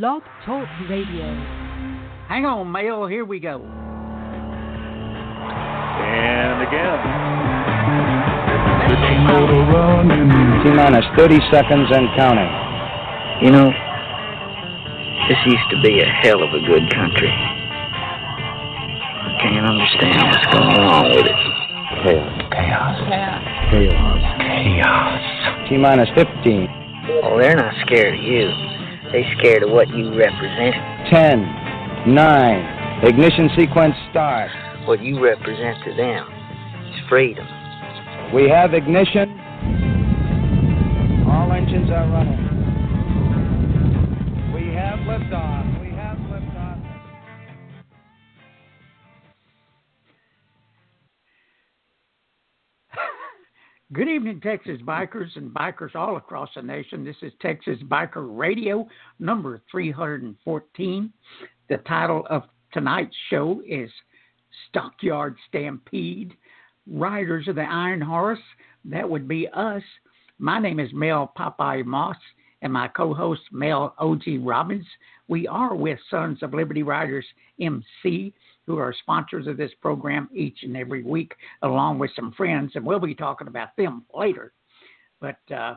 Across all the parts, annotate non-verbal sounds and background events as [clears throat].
Blog Talk Radio. Hang on, Mel. Here we go. And again. T minus 30 seconds and counting. You know, this used to be a hell of a good country. I can't understand what's going on with it. Chaos. Chaos. Chaos. Chaos. T minus 15. Oh, they're not scared of you. They scared of what you represent. 10. 9. Ignition sequence start. What you represent to them is freedom. We have ignition. All engines are running. We have liftoff. We have liftoff. Good evening, Texas bikers and bikers all across the nation. This is Texas Biker Radio number 314. The title of tonight's show is Stockyard Stampede. Riders of the Iron Horse, that would be us. My name is Mel Popeye Moss and my co host Mel O.G. Robins. We are with Sons of Liberty Riders MC, who are sponsors of this program each and every week, along with some friends, and we'll be talking about them later. But uh,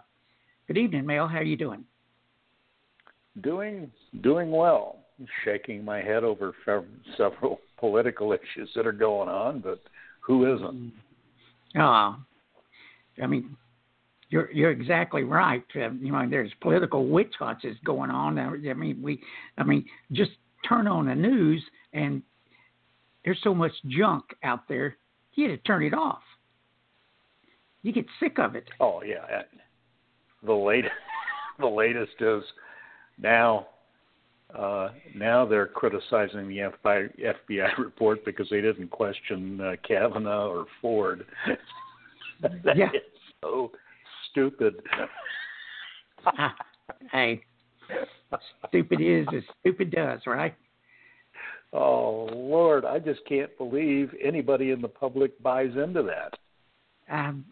good evening, Mel. How are you doing? Doing doing well. Shaking my head over several [laughs] political issues that are going on, but who isn't? Uh, I mean, you're you're exactly right. Uh, you know, there's political witch hunts going on. I mean, we, I mean, just turn on the news and there's so much junk out there. You had to turn it off. You get sick of it. Oh yeah, the latest [laughs] the latest is now uh, now they're criticizing the FBI, FBI report because they didn't question uh, Kavanaugh or Ford. [laughs] that yeah. is so stupid. [laughs] hey, stupid is as stupid does, right? Oh Lord, I just can't believe anybody in the public buys into that. Um,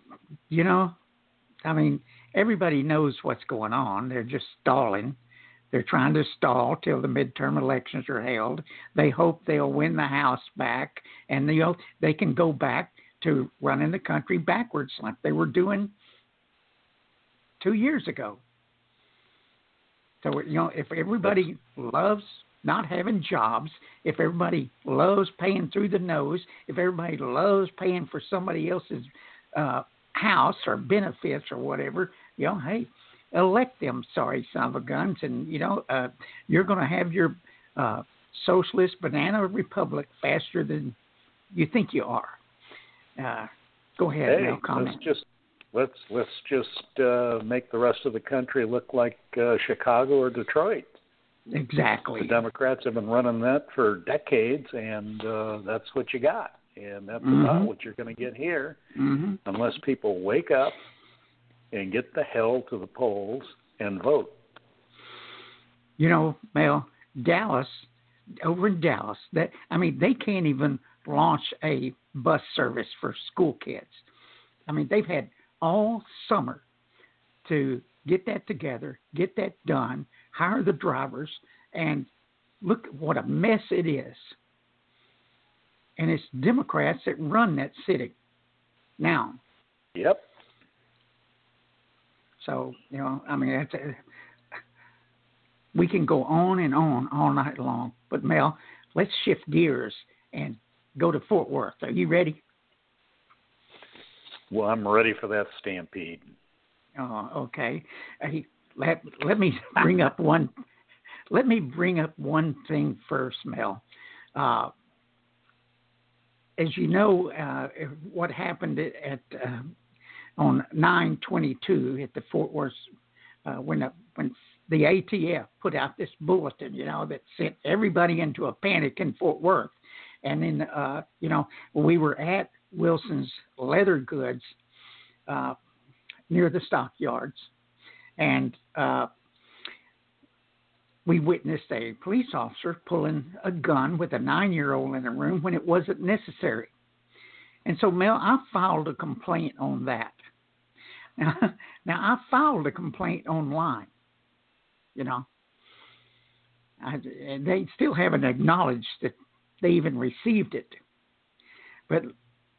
you know, I mean, everybody knows what's going on. They're just stalling. They're trying to stall till the midterm elections are held. They hope they'll win the House back, and you know they can go back to running the country backwards like they were doing two years ago. So you know, if everybody loves not having jobs, if everybody loves paying through the nose, if everybody loves paying for somebody else's uh, house or benefits or whatever, you know, hey, elect them sorry son of a guns, and you know, uh, you're going to have your uh, socialist banana republic faster than you think you are. Uh, go ahead, hey, now comment. Let's just let's let's just uh, make the rest of the country look like uh, Chicago or Detroit. Exactly. The Democrats have been running that for decades, and uh, that's what you got. And that's Mhm. about what you're going to get here, hmm unless people wake up and get the hell to the polls and vote. You know, Mel, Dallas, over in Dallas, that I mean, they can't even launch a bus service for school kids. I mean, they've had all summer to get that together, get that done, hire the drivers, and look what a mess it is. And it's Democrats that run that city now. Yep. So you know, I mean, that's a, we can go on and on all night long. But Mel, let's shift gears and go to Fort Worth. Are you ready? Well, I'm ready for that stampede. Oh, okay. Hey, let let me [laughs] bring up one. Let me bring up one thing first, Mel. Uh, as you know, uh, what happened at, uh, on 9/22 at the Fort Worth uh, when the, when the ATF put out this bulletin, you know, that sent everybody into a panic in Fort Worth, and then uh, you know we were at Wilson's Leather Goods uh, near the stockyards, and uh, we witnessed a police officer pulling a gun with a nine-year-old in the room when it wasn't necessary. And so, Mel, I filed a complaint on that. Now, [laughs] now I filed a complaint online, you know, I, they still haven't acknowledged that they even received it. But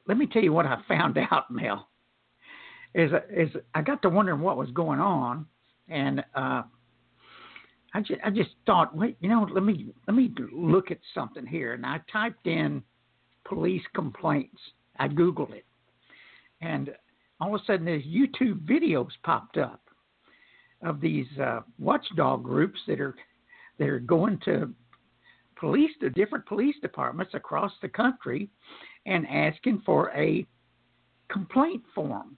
let me tell you what I found [laughs] out, Mel. Is is I got to wondering what was going on, and uh, I just I just thought, wait, you know, let me let me look at something here, and I typed in police complaints. I googled it, and all of a sudden, there's YouTube videos popped up of these uh, watchdog groups that are that are going to police to different police departments across the country and asking for a complaint form.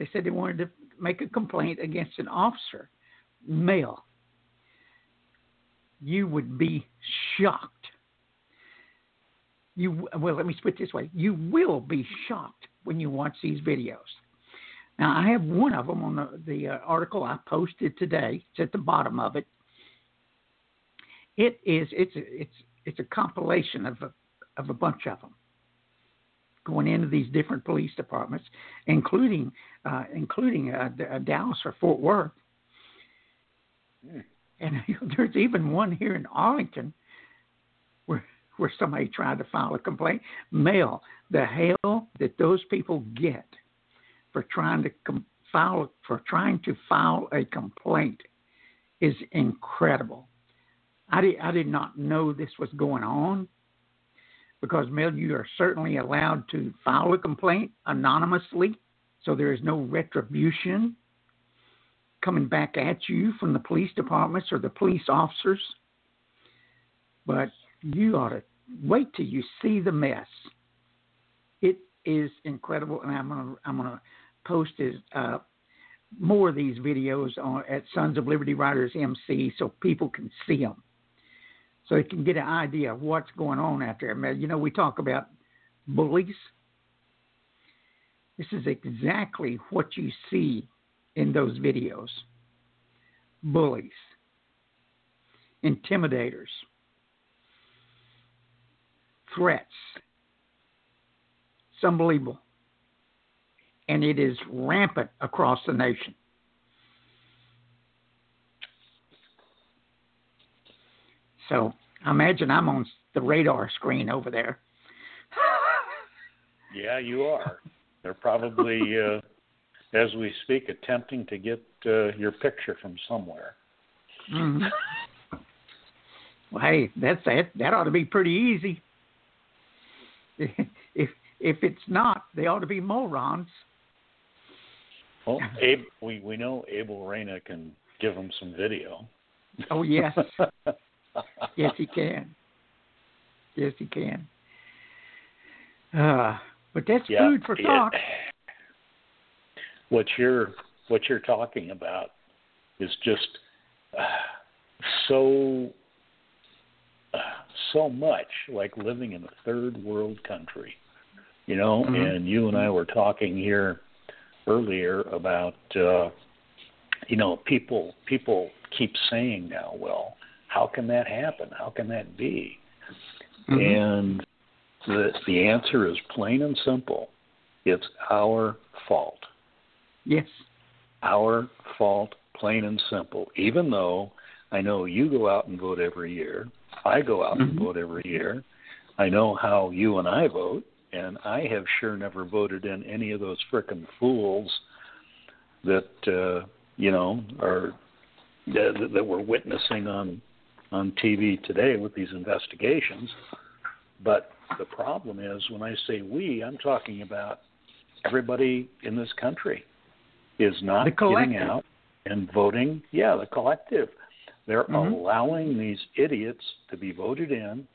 They said they wanted to make a complaint against an officer, male. You would be shocked. You well, let me put it this way: you will be shocked when you watch these videos. Now, I have one of them on the, the uh, article I posted today. It's at the bottom of it. It is it's it's it's a compilation of a, of a bunch of them going into these different police departments, including uh, including uh, uh Dallas or Fort Worth. Mm. And [laughs] there's even one here in Arlington where where somebody tried to file a complaint. Mail the hell that those people get for trying to com- file for trying to file a complaint is incredible. I did, I did not know this was going on because, Mel, you are certainly allowed to file a complaint anonymously, so there is no retribution coming back at you from the police departments or the police officers. But you ought to wait till you see the mess. It is incredible, and I'm gonna I'm gonna post is uh, more of these videos on at Sons of Liberty Riders MC so people can see them, so you can get an idea of what's going on out there. You know, we talk about bullies. This is exactly what you see in those videos. Bullies, intimidators, threats. It's unbelievable and it is rampant across the nation. So I imagine I'm on the radar screen over there. [laughs] yeah, you are. They're probably, uh, as we speak, attempting to get uh, your picture from somewhere. Mm-hmm. well, hey, that's that. That ought to be pretty easy. [laughs] if if it's not, they ought to be morons. Well, Abe, we we know Abel Reyna can give them some video. Oh yes, [laughs] yes he can. Yes he can. Uh, but that's yeah, food for thought. what you're what you're talking about is just uh, so uh, so much like living in a third world country, you know. Mm-hmm. And you and I were talking here earlier about uh, you know people people keep saying now, well, how can that happen? How can that be? Mm-hmm. And the the answer is plain and simple. It's our fault. Yes. Our fault, plain and simple. Even though I know you go out and vote every year, I go out mm-hmm. and vote every year. I know how you and I vote and I have sure never voted in any of those frickin' fools that uh, you know are that, that we're witnessing on on TV today with these investigations. But the problem is when I say we, I'm talking about everybody in this country is not getting out and voting. Yeah, the collective. They're mm-hmm. allowing these idiots to be voted in.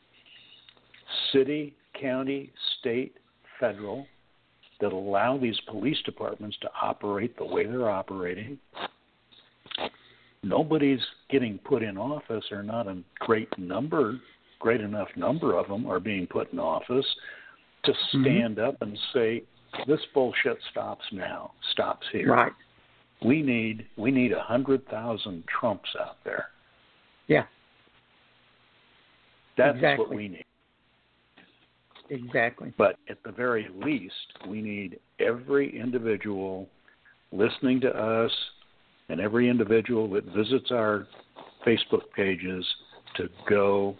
City, county, state, federal, that allow these police departments to operate the way they're operating. Nobody's getting put in office, or not a great number, great enough number of them are being put in office to mm-hmm. stand mm-hmm. up and say, "This bullshit stops now. Stops here." Right. We need we need a hundred thousand Trumps out there. Yeah. That's exactly. what we need. Exactly. But at the very least, we need every individual listening to us and every individual that visits our Facebook pages to go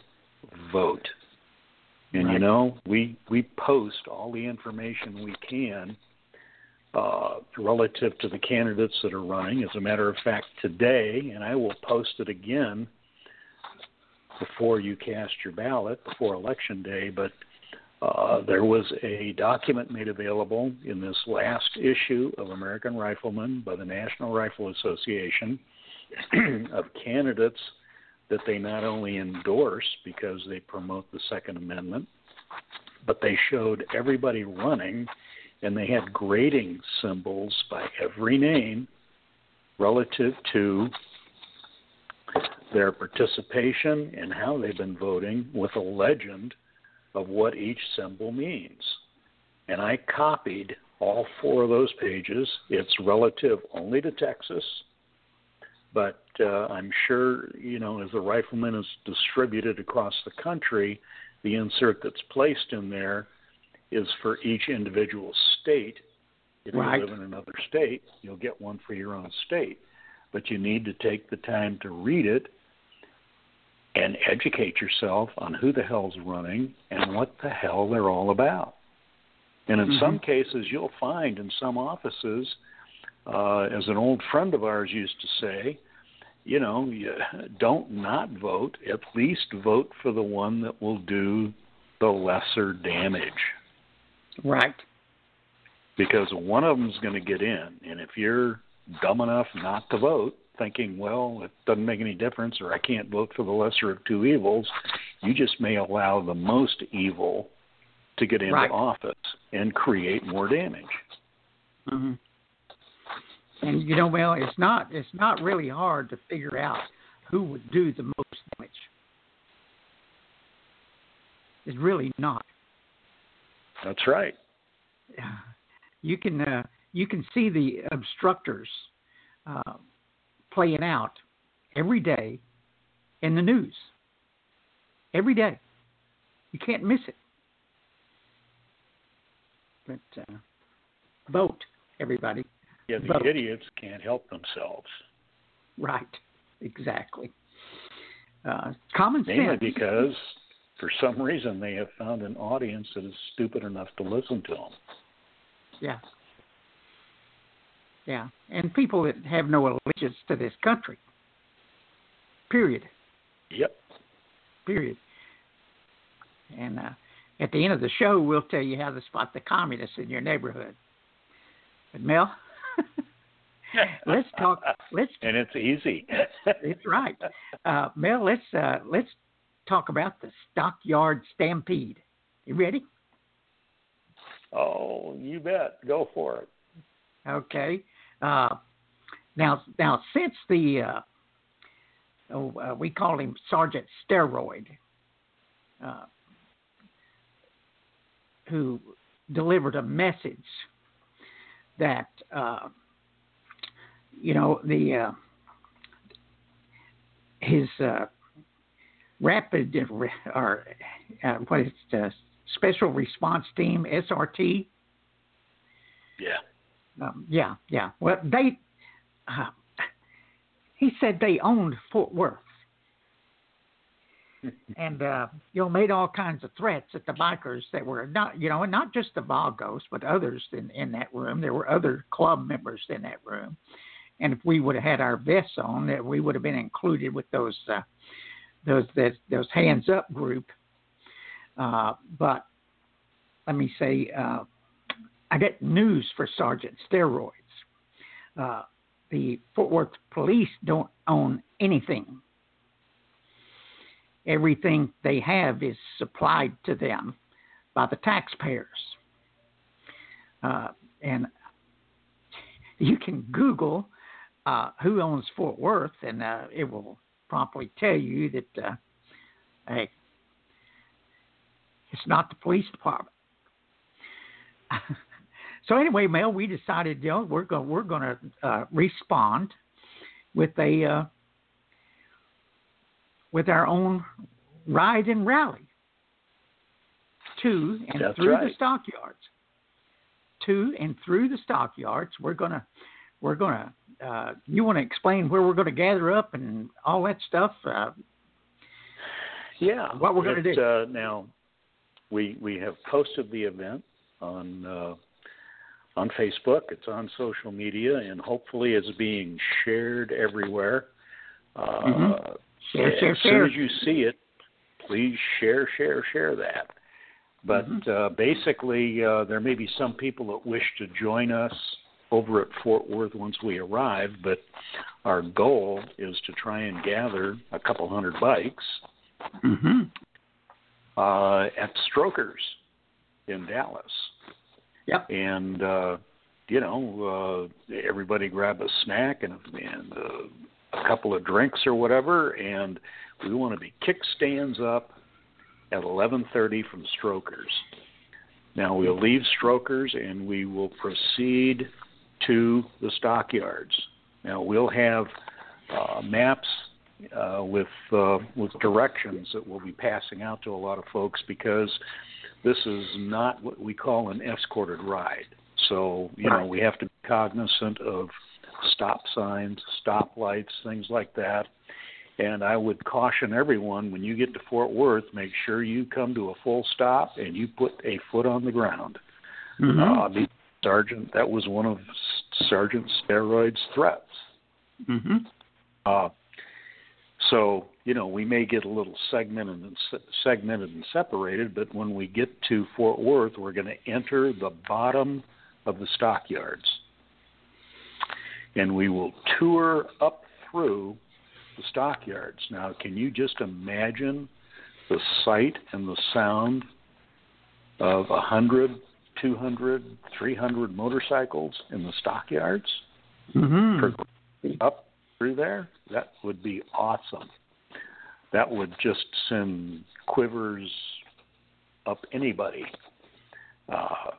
vote. And Right. you know, we we post all the information we can uh, relative to the candidates that are running. As a matter of fact, today, and I will post it again before you cast your ballot before election day. But uh, there was a document made available in this last issue of American Rifleman by the National Rifle Association [clears throat] of candidates that they not only endorse because they promote the Second Amendment, but they showed everybody running and they had grading symbols by every name relative to their participation and how they've been voting with a legend of what each symbol means. And I copied all four of those pages. It's relative only to Texas, but uh, I'm sure, you know, as the rifleman is distributed across the country, the insert that's placed in there is for each individual state. If Right. you live in another state, you'll get one for your own state. But you need to take the time to read it and educate yourself on who the hell's running and what the hell they're all about. And in some cases, you'll find in some offices, uh, as an old friend of ours used to say, you know, you [laughs] don't not vote. At least vote for the one that will do the lesser damage Right. because one of them's going to get in. And if you're dumb enough not to vote, thinking, well, it doesn't make any difference, or I can't vote for the lesser of two evils, you just may allow the most evil to get into Right. office and create more damage. hmm And you know, well, it's not it's not really hard to figure out who would do the most damage. It's really not. That's right. You can uh, you can see the obstructors uh, playing out every day in the news. Every day, you can't miss it. But uh, vote, everybody. Yeah, the Vote. idiots can't help themselves. Right, exactly. Uh, common Mainly sense. because, for some reason, they have found an audience that is stupid enough to listen to them. Yeah. Yeah, and people that have no allegiance to this country. Period. Yep. Period. And uh, at the end of the show, we'll tell you how to spot the communists in your neighborhood. But Mel, [laughs] let's talk. Let's. And it's easy. [laughs] It's right. Uh, Mel, let's uh, let's talk about the stockyard stampede. You ready? oh, you bet. Go for it. Okay. Uh, now, now since the uh, oh, uh, we call him Sergeant Steroid, uh, who delivered a message that uh, you know the uh, his uh, rapid or uh, what is it, special response team SRT Yeah. Um, yeah, yeah. Well, they, uh, he said they owned Fort Worth, [laughs] and uh, you know made all kinds of threats at the bikers that were not, you know, and not just the Vagos, but others in in that room. There were other club members in that room, and if we would have had our vests on, that we would have been included with those uh, those that those hands up group. Uh, but let me say. Uh, I got news for Sergeant Steroids. Uh, the Fort Worth police don't own anything. Everything they have is supplied to them by the taxpayers. Uh, and [laughs] you can Google uh, who owns Fort Worth, and uh, it will promptly tell you that, uh, hey, it's not the police department. [laughs] so anyway, Mel, we decided, you know, we're going we're going to uh, respond with a uh, with our own ride and rally to and That's through right. the stockyards. To and through the stockyards, we're gonna we're gonna. Uh, you want to explain where we're going to gather up and all that stuff? Uh, Yeah. What we're gonna do. Uh, now, we we have posted the event on uh, on Facebook. It's on social media, and hopefully, it's being shared everywhere. Uh, Mhm. Share, as share, soon share. as you see it, please share, share, share that. But Mhm. uh, basically, uh, there may be some people that wish to join us over at Fort Worth once we arrive, but our goal is to try and gather a couple hundred bikes hmm uh, at Strokers in Dallas. Yep. And uh, you know, uh, everybody grab a snack and and uh, a couple of drinks or whatever, and we want to be kickstands up at 11:30 from Strokers. Now we'll leave Strokers and we will proceed to the stockyards. Now we'll have uh, maps uh, with uh, with directions that we'll be passing out to a lot of folks because this is not what we call an escorted ride. So you know we have to be cognizant of stop signs, stop lights, things like that. And I would caution everyone when you get to Fort Worth, make sure you come to a full stop and you put a foot on the ground. hmm Uh, because Sergeant, that was one of Sergeant Steroid's threats. hmm Uh, so you know we may get a little segmented and se- segmented and separated, but when we get to Fort Worth, we're going to enter the bottom of the stockyards, and we will tour up through the stockyards. Now, can you just imagine the sight and the sound of a hundred, two hundred, three hundred motorcycles in the stockyards? hmm up through there, that would be awesome. That would just send quivers up anybody uh,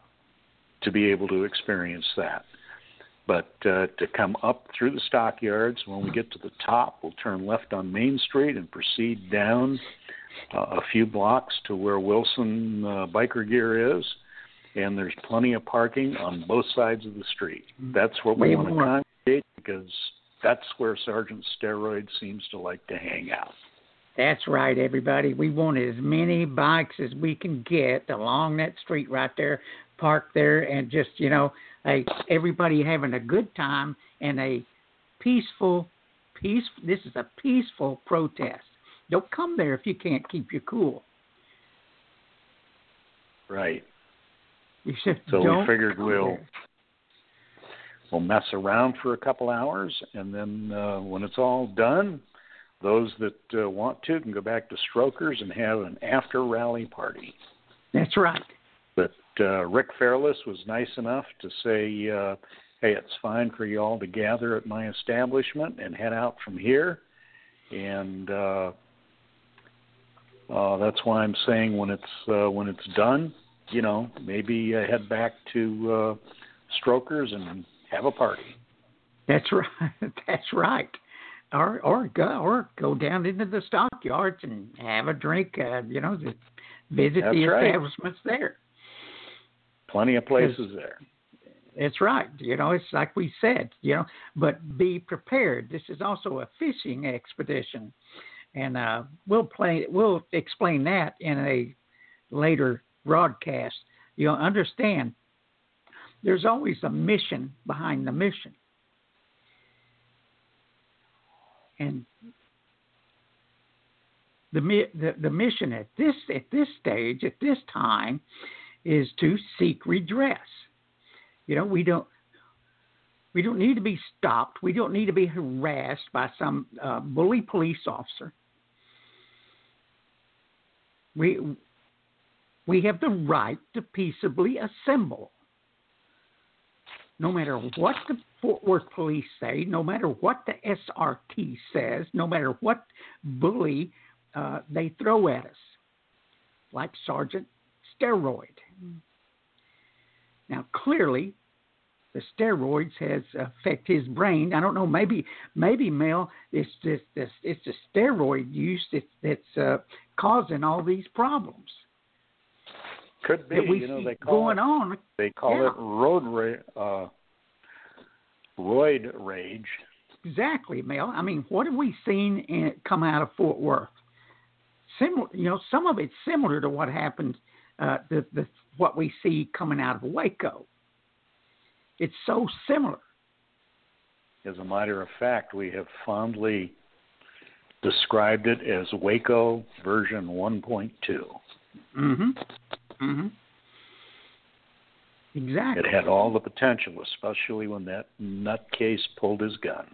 to be able to experience that. But uh, to come up through the stockyards, when we get to the top, we'll turn left on Main Street and proceed down uh, a few blocks to where Wilson uh, Biker Gear is. And there's plenty of parking on both sides of the street. That's where we Way want to more. congregate because that's where Sergeant Steroid seems to like to hang out. That's right, everybody. We want as many bikes as we can get along that street right there, parked there, and just you know, hey, everybody having a good time and a peaceful, peace. This is a peaceful protest. Don't come there if you can't keep your cool. Right. You should. So we figured we'll- there. We'll mess around for a couple hours, and then uh, when it's all done, those that uh, want to can go back to Strokers and have an after rally party. That's right. But uh, Rick Fairless was nice enough to say, uh, "Hey, it's fine for you all to gather at my establishment and head out from here." And uh, uh, that's why I'm saying when it's uh, when it's done, you know, maybe uh, head back to uh, Strokers and have a party. That's [laughs] right. That's right. Or or go or go down into the stockyards and have a drink. Uh, you know, just visit That's the right. establishments there. Plenty of places there. That's right. You know, it's like we said. You know, but be prepared. This is also a fishing expedition, and uh, we'll play. We'll explain that in a later broadcast. You'll understand. There's always a mission behind the mission. And the, the the mission at this at this stage at this time is to seek redress. You know, we don't we don't need to be stopped. We don't need to be harassed by some uh, bully police officer. We we have the right to peaceably assemble. No matter what the Fort Worth police say, no matter what the SRT says, no matter what bully uh, they throw at us, like Sergeant Steroid. Now, clearly, the steroids has affect his brain. I don't know. Maybe, maybe Mel, it's just this, it's the steroid use that's that's uh, causing all these problems Could be. that we you know, see they call going it, on. They call Yeah. it road ra- uh, roid rage. Exactly, Mel. I mean, what have we seen in, come out of Fort Worth? similar. You know, some of it's similar to what happened. Uh, the the what we see coming out of Waco. It's so similar. As a matter of fact, we have fondly described it as Waco version 1.2. Mhm. Mhm. Exactly. It had all the potential, especially when that nutcase pulled his gun.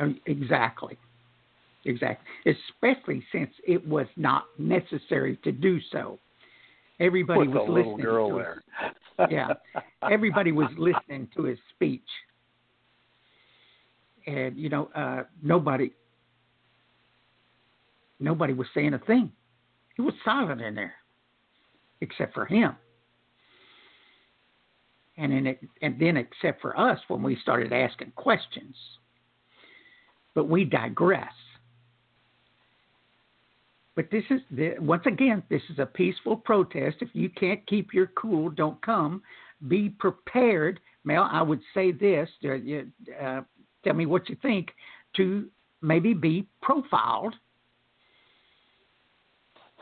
Oh, Exactly. Exactly. Especially since it was not necessary to do so. Everybody With was the little listening girl to there. His, [laughs] yeah. Everybody was listening to his speech. And you know, uh nobody nobody was saying a thing. He was silent in there. Except for him. And then and then except for us when we started asking questions. But we digress. But this is the, once again, this is a peaceful protest. If you can't keep your cool, don't come. Be prepared. Mel, I would say this. Uh, uh, tell me what you think. To maybe be profiled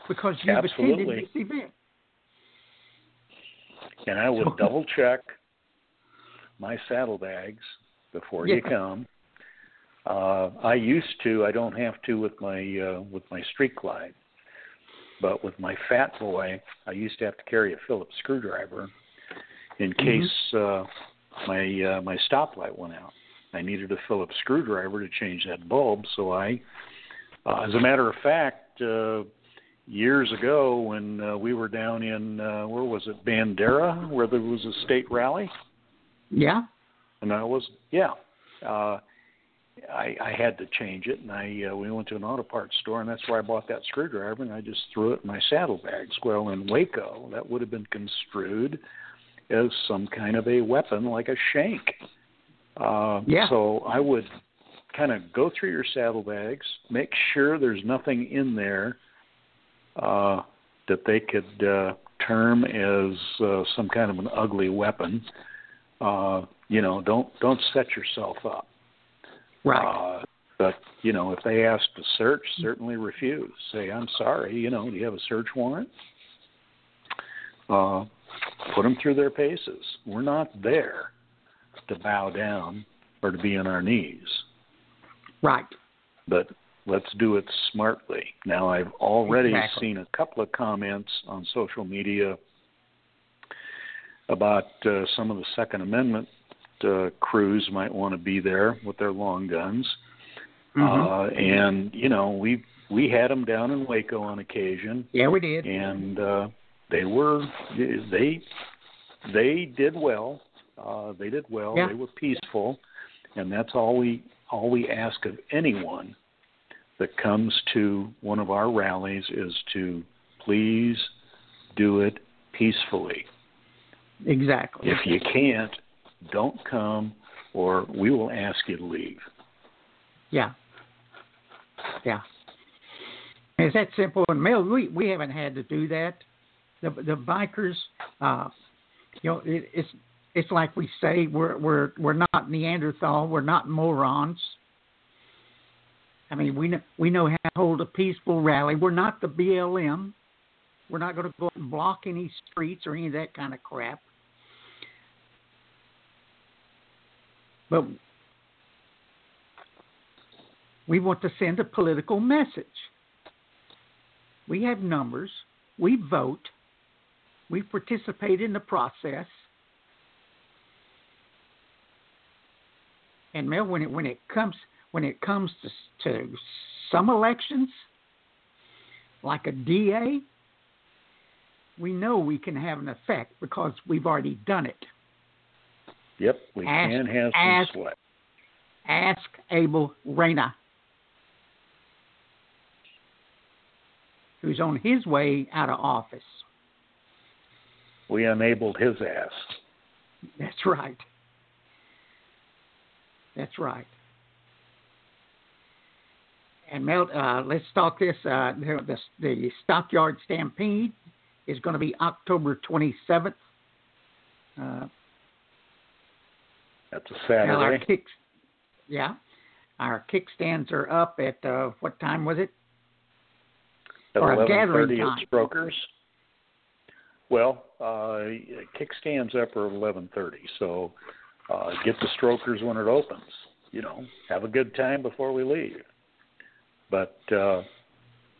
because you've Absolutely. attended this event. And I would So- double check my saddlebags before you come. Uh, I used to. I don't have to with my uh, with my Street Glide, but with my Fat Boy, I used to have to carry a Phillips screwdriver in Mhm. case uh, my uh, my stoplight went out. I needed a Phillips screwdriver to change that bulb, so I, uh, as a matter of fact, uh, years ago when uh, we were down in uh, where was it Bandera, where there was a state rally, Yeah. and I was yeah. Uh, I, I had to change it, and I uh, we went to an auto parts store, and that's where I bought that screwdriver, and I just threw it in my saddlebags. Well, in Waco, that would have been construed as some kind of a weapon, like a shank. Uh, Yeah. So I would kind of go through your saddlebags, make sure there's nothing in there uh, that they could uh, term as uh, some kind of an ugly weapon. Uh, you know, don't don't set yourself up. Right. Uh, but you know, if they ask to search, certainly refuse. Say, I'm sorry. You know, do you have a search warrant? Uh, put them through their paces. We're not there to bow down or to be on our knees, right. but let's do it smartly. Now, I've already Exactly. seen a couple of comments on social media about uh, some of the Second Amendment uh, crews might want to be there with their long guns. Mhm. Uh, and you know, we we had them down in Waco on occasion, yeah, we did. and uh, they were they they did well. Uh, they did well. Yeah. They were peaceful, and that's all we all we ask of anyone that comes to one of our rallies is to please do it peacefully. Exactly. If you can't, don't come, or we will ask you to leave. Yeah. Yeah. It's that simple. And Mel, we we haven't had to do that. The the bikers, uh, you know, it, it's it's like we say we're we're we're not Neanderthal. We're not morons. I mean, we know we know how to hold a peaceful rally. We're not the BLM. We're not going to go and block any streets or any of that kind of crap. But we want to send a political message. We have numbers. We vote. We participate in the process. And Mel, when it when it comes when it comes to to some elections, like a DA, we know we can have an effect because we've already done it. Yep, we Ask- can have some ask- sweat. Ask Abel Reyna, who's on his way out of office. We enabled his ass. That's right. That's right. And Mel, uh, let's talk this. Uh, the, the, the Stockyard Stampede is going to be October 27th. Uh, That's a Well, our Saturday. yeah, our kickstands are up at uh, what time was it? At Or a gathering time. at Strokers. Well, uh, kickstands up are eleven thirty, so uh, get the Strokers when it opens. You know, have a good time before we leave. But uh,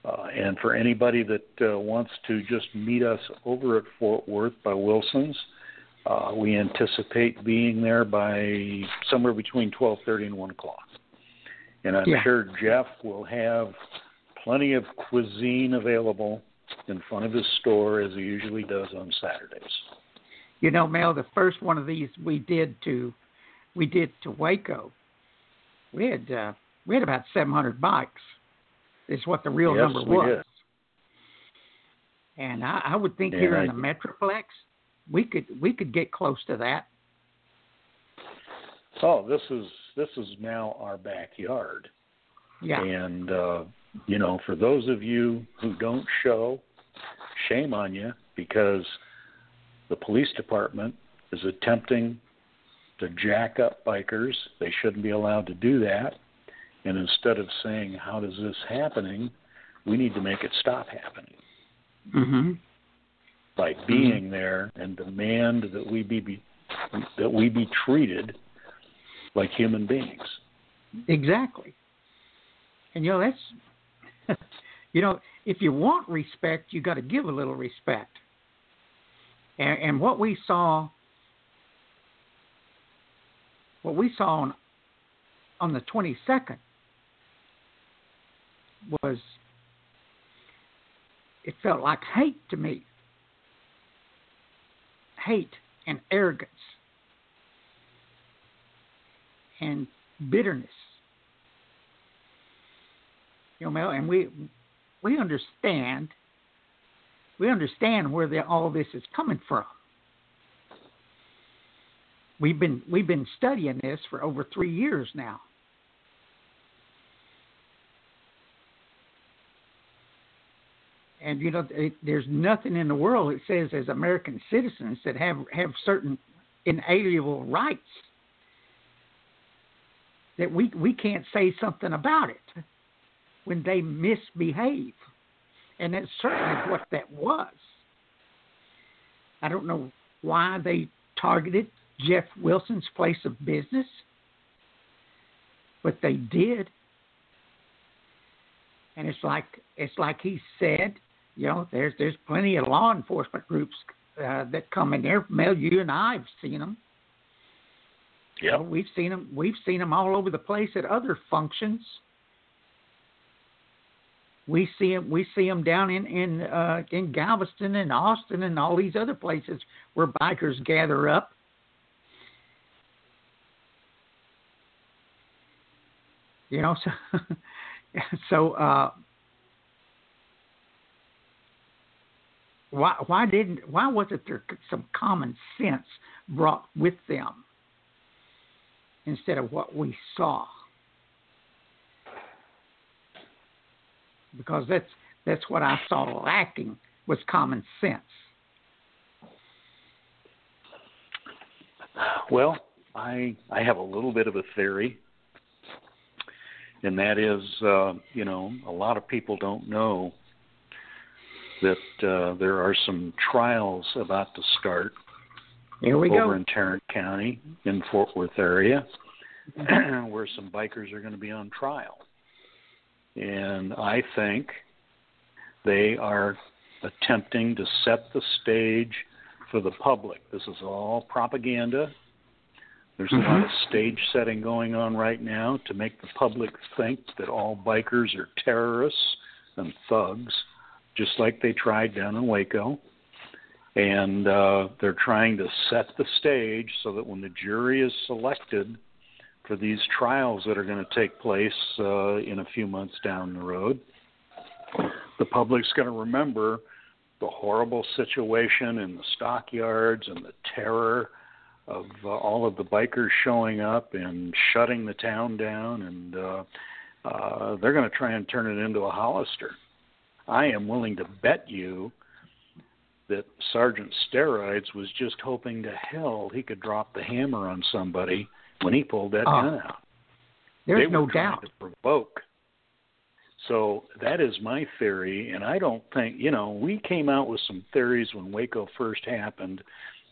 uh, and for anybody that uh, wants to just meet us over at Fort Worth by Wilson's, uh, we anticipate being there by somewhere between twelve thirty and one o'clock. And I'm Yeah. sure Jeff will have plenty of cuisine available in front of his store as he usually does on Saturdays. You know, Mel, the first one of these we did to we did to Waco. We had uh, we had about 700 bikes. Is what the real Yes, number was. did. And I, I would think And here I- in the Metroplex, we could we could get close to that. Oh, this is this is now our backyard. Yeah. And uh, you know, for those of you who don't show, shame on you because the police department is attempting to jack up bikers. They shouldn't be allowed to do that. And instead of saying, "How does this happening?" we need to make it stop happening Mhm. by being there and demand that we be, be that we be treated like human beings. Exactly. And you know that's [laughs] you know if you want respect, you got to give a little respect. And, and what we saw, what we saw on on the twenty second was it felt like hate to me. Hate and arrogance and bitterness. You know, and we we understand we understand where the, all this is coming from. We've been we've been studying this for over three years now. And you know, it, there's nothing in the world that says as American citizens that have have certain inalienable rights that we we can't say something about it when they misbehave, and that's certainly what that was. I don't know why they targeted Jeff Wilson's place of business, but they did. And it's like it's like he said, you know, there's there's plenty of law enforcement groups uh, that come in there. Mel, you and I have seen them. You know, we've seen them. We've seen them all over the place at other functions. We see them. We see them down in in uh, in Galveston and Austin and all these other places where bikers gather up. You know, [laughs] so so uh, why why didn't why wasn't there some common sense brought with them instead of what we saw? Because that's that's what I saw lacking was common sense. Well, I I have a little bit of a theory, and that is, uh, you know, a lot of people don't know that uh, there are some trials about to start Here we over go. in Tarrant County in Fort Worth area, [clears throat] where some bikers are going to be on trial, and I think they are attempting to set the stage for the public. This is all propaganda. There's a lot of stage setting going on right now to make the public think that all bikers are terrorists and thugs, just like they tried down in Waco. And uh, they're trying to set the stage so that when the jury is selected for these trials that are going to take place uh, in a few months down the road, the public's going to remember the horrible situation in the stockyards and the terror of uh, all of the bikers showing up and shutting the town down, and uh, uh, they're going to try and turn it into a Hollister. I am willing to bet you that Sergeant Steroids was just hoping to hell he could drop the hammer on somebody when he pulled that Oh, gun out. There's they no doubt. to provoke So that is my theory, and I don't think you know we came out with some theories when Waco first happened,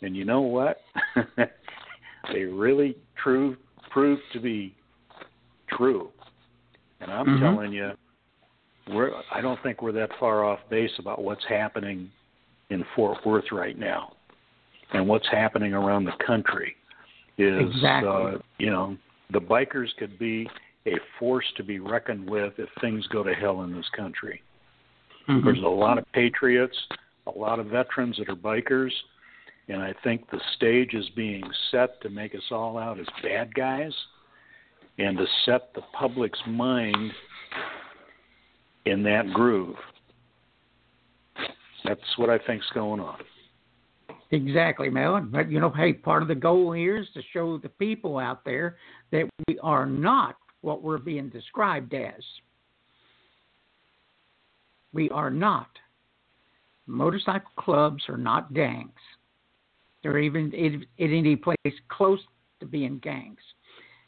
and you know what? [laughs] they really true proved to be true. And I'm Mhm. telling you, we're I don't think we're that far off base about what's happening in Fort Worth right now, and what's happening around the country. Is Exactly. uh, you know the bikers could be a force to be reckoned with if things go to hell in this country. Mhm. There's a lot of patriots, a lot of veterans that are bikers, and I think the stage is being set to make us all out as bad guys and to set the public's mind in that groove. That's what I think's going on. Exactly, Mel. But you know, hey, part of the goal here is to show the people out there that we are not what we're being described as. We are not. Motorcycle clubs are not gangs. They're even in any place close to being gangs.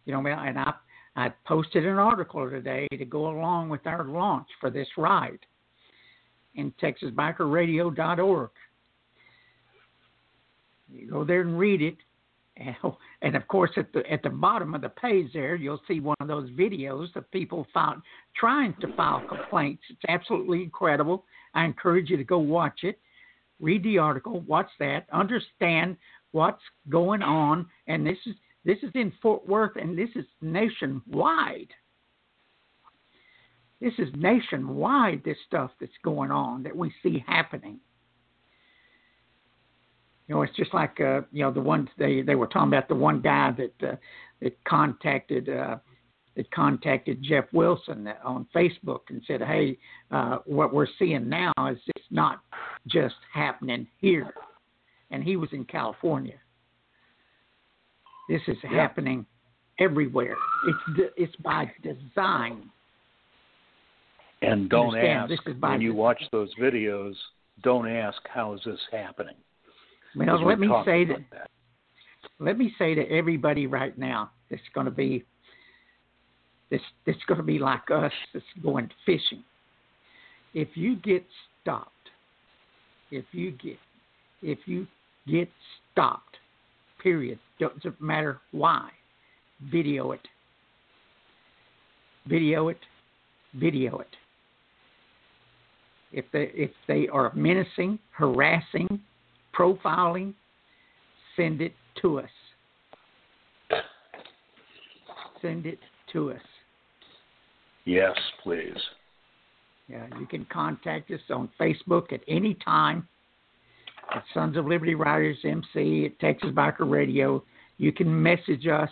You know, and I I posted an article today to go along with our launch for this ride in TexasBikerRadio.org. You go there and read it, [laughs] and, of course at the at the bottom of the page there, you'll see one of those videos of people found, trying to file complaints. It's absolutely incredible. I encourage you to go watch it, read the article, watch that, understand what's going on, and this is this is in Fort Worth, and this is nationwide. This is nationwide. This stuff that's going on that we see happening. You know, it's just like uh, you know the one they they were talking about the one guy that uh, that contacted uh, that contacted Jeff Wilson on Facebook and said, "Hey, uh, what we're seeing now is it's not just happening here," and he was in California. This is Yeah. happening everywhere. It's de- it's by design. And don't Understand, ask this is by when you the- watch those videos, don't ask how is this happening. Well, let me say about that let me say to everybody right now it's going to be this that's going to be like us that's going fishing if you get stopped if you get if you get stopped period doesn't matter why video it video it video it if they if they are menacing harassing profiling send it to us. Send it to us. Yes, please. Yeah, you can contact us on Facebook at any time at Sons of Liberty Riders MC at Texas Biker Radio. You can message us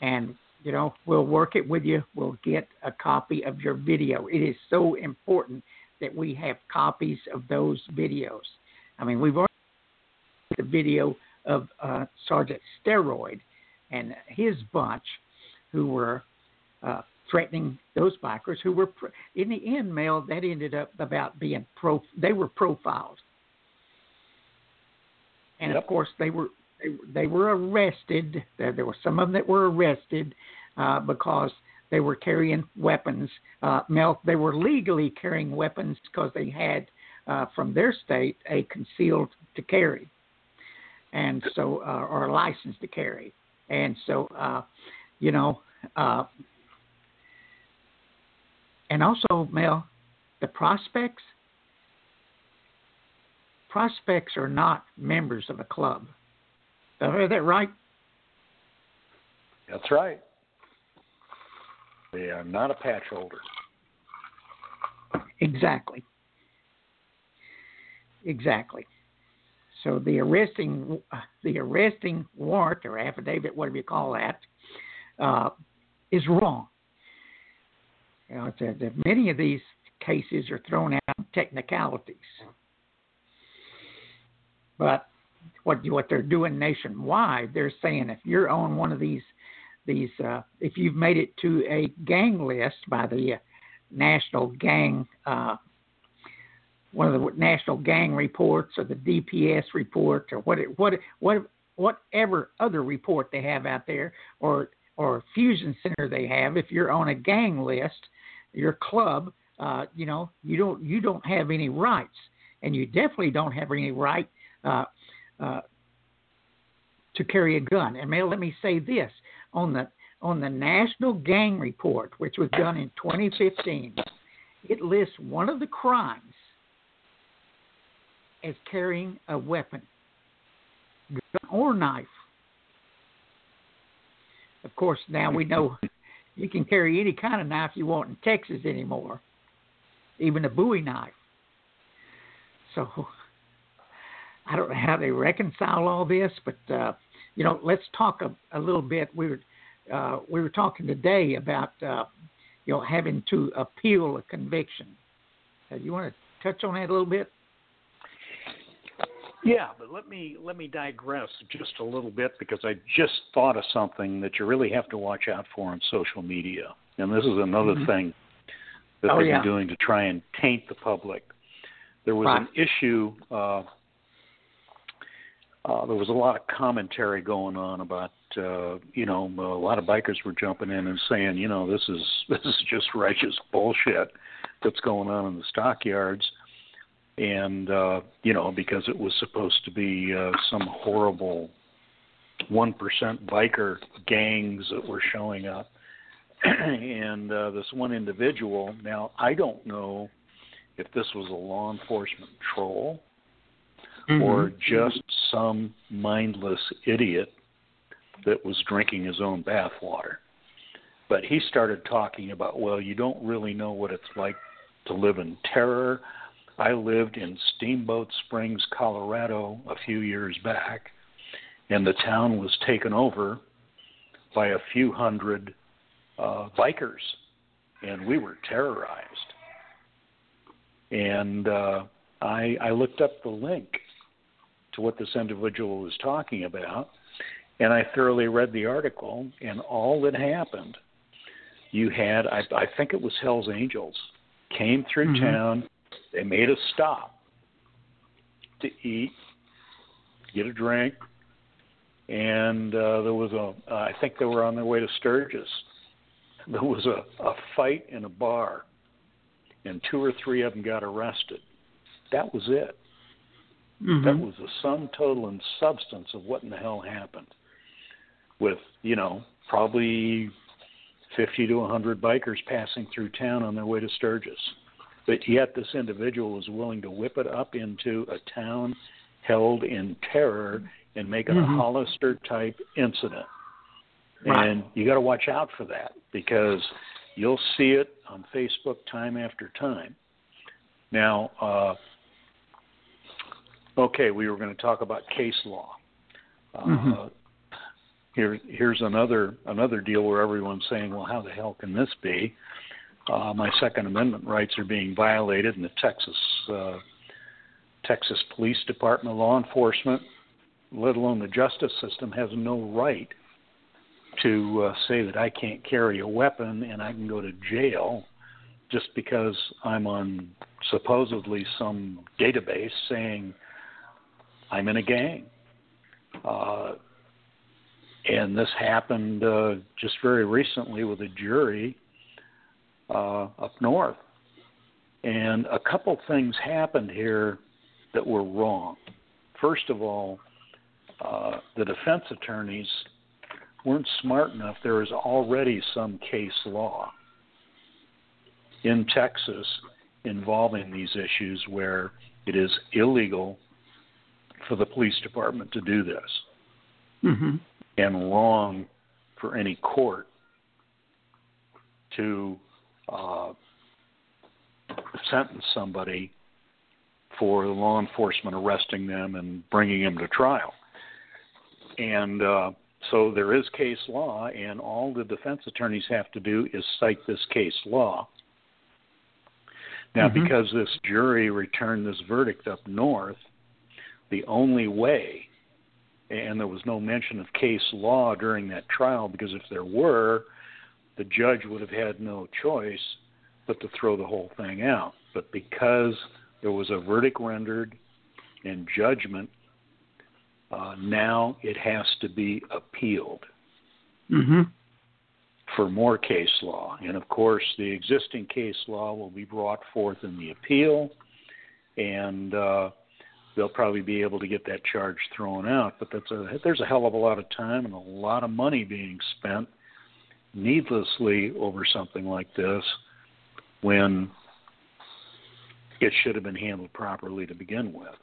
and you know, we'll work it with you. We'll get a copy of your video. It is so important that we have copies of those videos. I mean, we've already the video of uh, Sergeant Steroid and his bunch who were uh, threatening those bikers who were pro- in the end Mel that ended up about being pro they were profiled and Yep. of course they were they, were arrested there, there were some of them that were arrested uh, because they were carrying weapons. Uh, Mel they were legally carrying weapons because they had uh, from their state a concealed to carry. And so uh, or a license to carry. And so uh, you know uh, and also, Mel, the prospects prospects are not members of a club. Did I hear that right? That's right. They are not a patch holder. Exactly. Exactly. So the arresting the arresting warrant or affidavit, whatever you call that, uh, is wrong. You know, it's many of these cases are thrown out technicalities. But what what they're doing nationwide, they're saying if you're on one of these these uh, if you've made it to a gang list by the uh, national gang uh, one of the national gang reports or the DPS report or what what what whatever other report they have out there or or fusion center they have if you're on a gang list your club, uh, you know, you don't you don't have any rights, and you definitely don't have any right uh, uh, to carry a gun. And may let me say this on the on the National Gang Report, which was done in 2015, it lists one of the crimes as carrying a weapon, gun or knife. Of course, now we know you can carry any kind of knife you want in Texas anymore, even a Bowie knife. So I don't know how they reconcile all this, but uh, you know, let's talk a, a little bit. We were uh, we were talking today about uh, you know having to appeal a conviction. Uh, you want to touch on that a little bit? Yeah, but let me let me digress just a little bit because I just thought of something that you really have to watch out for on social media, and this is another mm-hmm. thing that oh, they've yeah. been doing to try and taint the public. There was right. an issue. Uh, uh, there was a lot of commentary going on about, uh, you know, a lot of bikers were jumping in and saying, you know, this is [laughs] this is just righteous bullshit that's going on in the stockyards and uh, you know because it was supposed to be uh, some horrible one percent biker gangs that were showing up, [clears throat] and uh, this one individual. Now I don't know if this was a law enforcement troll mm-hmm. or just some mindless idiot that was drinking his own bathwater. But he started talking about, well, you don't really know what it's like to live in terror. I lived in Steamboat Springs, Colorado a few years back, and the town was taken over by a few hundred uh, bikers, and we were terrorized. And uh, I, I looked up the link to what this individual was talking about, and I thoroughly read the article, and all that happened, you had, I, I think it was Hell's Angels, came through mm-hmm. town they made a stop to eat, get a drink, and uh, there was a. Uh, I think they were on their way to Sturgis. There was a, a fight in a bar, and two or three of them got arrested. That was it. Mm-hmm. That was the sum total and substance of what in the hell happened. With you know probably fifty to hundred bikers passing through town on their way to Sturgis. But yet, this individual was willing to whip it up into a town held in terror and make it mm-hmm. a Hollister type incident. Right. And you got to watch out for that because you'll see it on Facebook time after time. Now, uh, okay, we were going to talk about case law. Uh, mm-hmm. here, here's another another deal where everyone's saying, "Well, how the hell can this be?" uh, my Second Amendment rights are being violated, and the Texas uh, Texas Police Department, law enforcement, let alone the justice system, has no right to uh, say that I can't carry a weapon and I can go to jail just because I'm on supposedly some database saying I'm in a gang. Uh, and this happened uh, just very recently with a jury uh, up north. And a couple things happened here that were wrong. First of all, uh, the defense attorneys weren't smart enough. There is already some case law in Texas involving these issues where it is illegal for the police department to do this mm-hmm. and wrong for any court to uh, sentence somebody for law enforcement arresting them and bringing them to trial. And uh, so there is case law, and all the defense attorneys have to do is cite this case law. Now, mm-hmm. because this jury returned this verdict up north, the only way, and there was no mention of case law during that trial, because if there were, the judge would have had no choice but to throw the whole thing out. But because there was a verdict rendered and judgment, uh, now it has to be appealed. Mm-hmm. for more case law. And of course, the existing case law will be brought forth in the appeal, and uh, they'll probably be able to get that charge thrown out. But that's a there's a hell of a lot of time and a lot of money being spent needlessly over something like this when it should have been handled properly to begin with.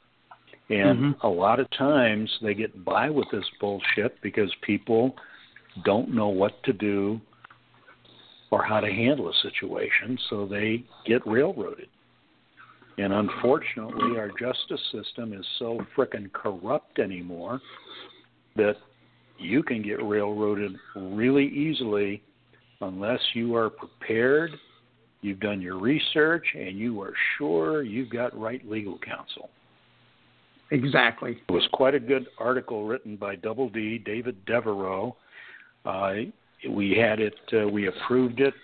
And Mm-hmm. a lot of times they get by with this bullshit because people don't know what to do or how to handle a situation, so they get railroaded. And unfortunately, our justice system is so frickin' corrupt anymore that you can get railroaded really easily unless you are prepared, you've done your research, and you are sure you've got right legal counsel. Exactly. It was quite a good article written by Double D, David Devereaux. Uh, we had it, uh, we approved it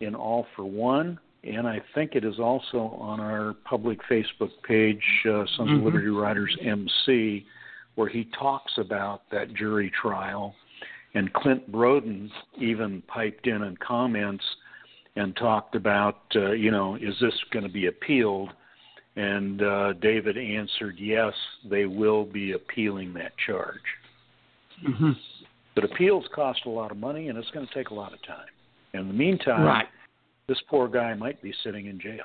in All for One, and I think it is also on our public Facebook page, uh, Sons of Mhm. Liberty Riders MC, where he talks about that jury trial. And Clint Broden even piped in in comments and talked about, uh, you know, is this going to be appealed? And uh, David answered, yes, they will be appealing that charge. hmm But appeals cost a lot of money, and it's going to take a lot of time. In the meantime, Right. This poor guy might be sitting in jail.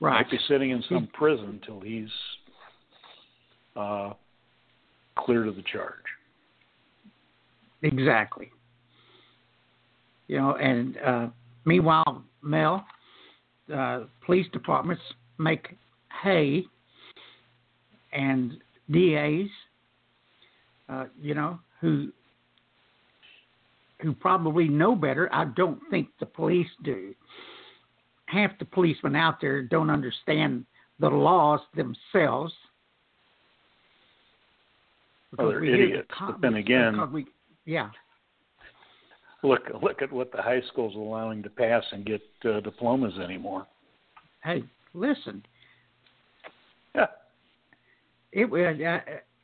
Right. Might be sitting in some prison until he's uh, clear to the charge. Exactly. You know, and uh, meanwhile, Mel, uh, police departments make hay, and DAs, uh, you know, who who probably know better. I don't think the police do. Half the policemen out there don't understand the laws themselves. Well, they're we hear the idiots, but then again- we, yeah, Look, look at what the high school's are allowing to pass and get uh, diplomas anymore. hey, listen, Yeah. it was uh,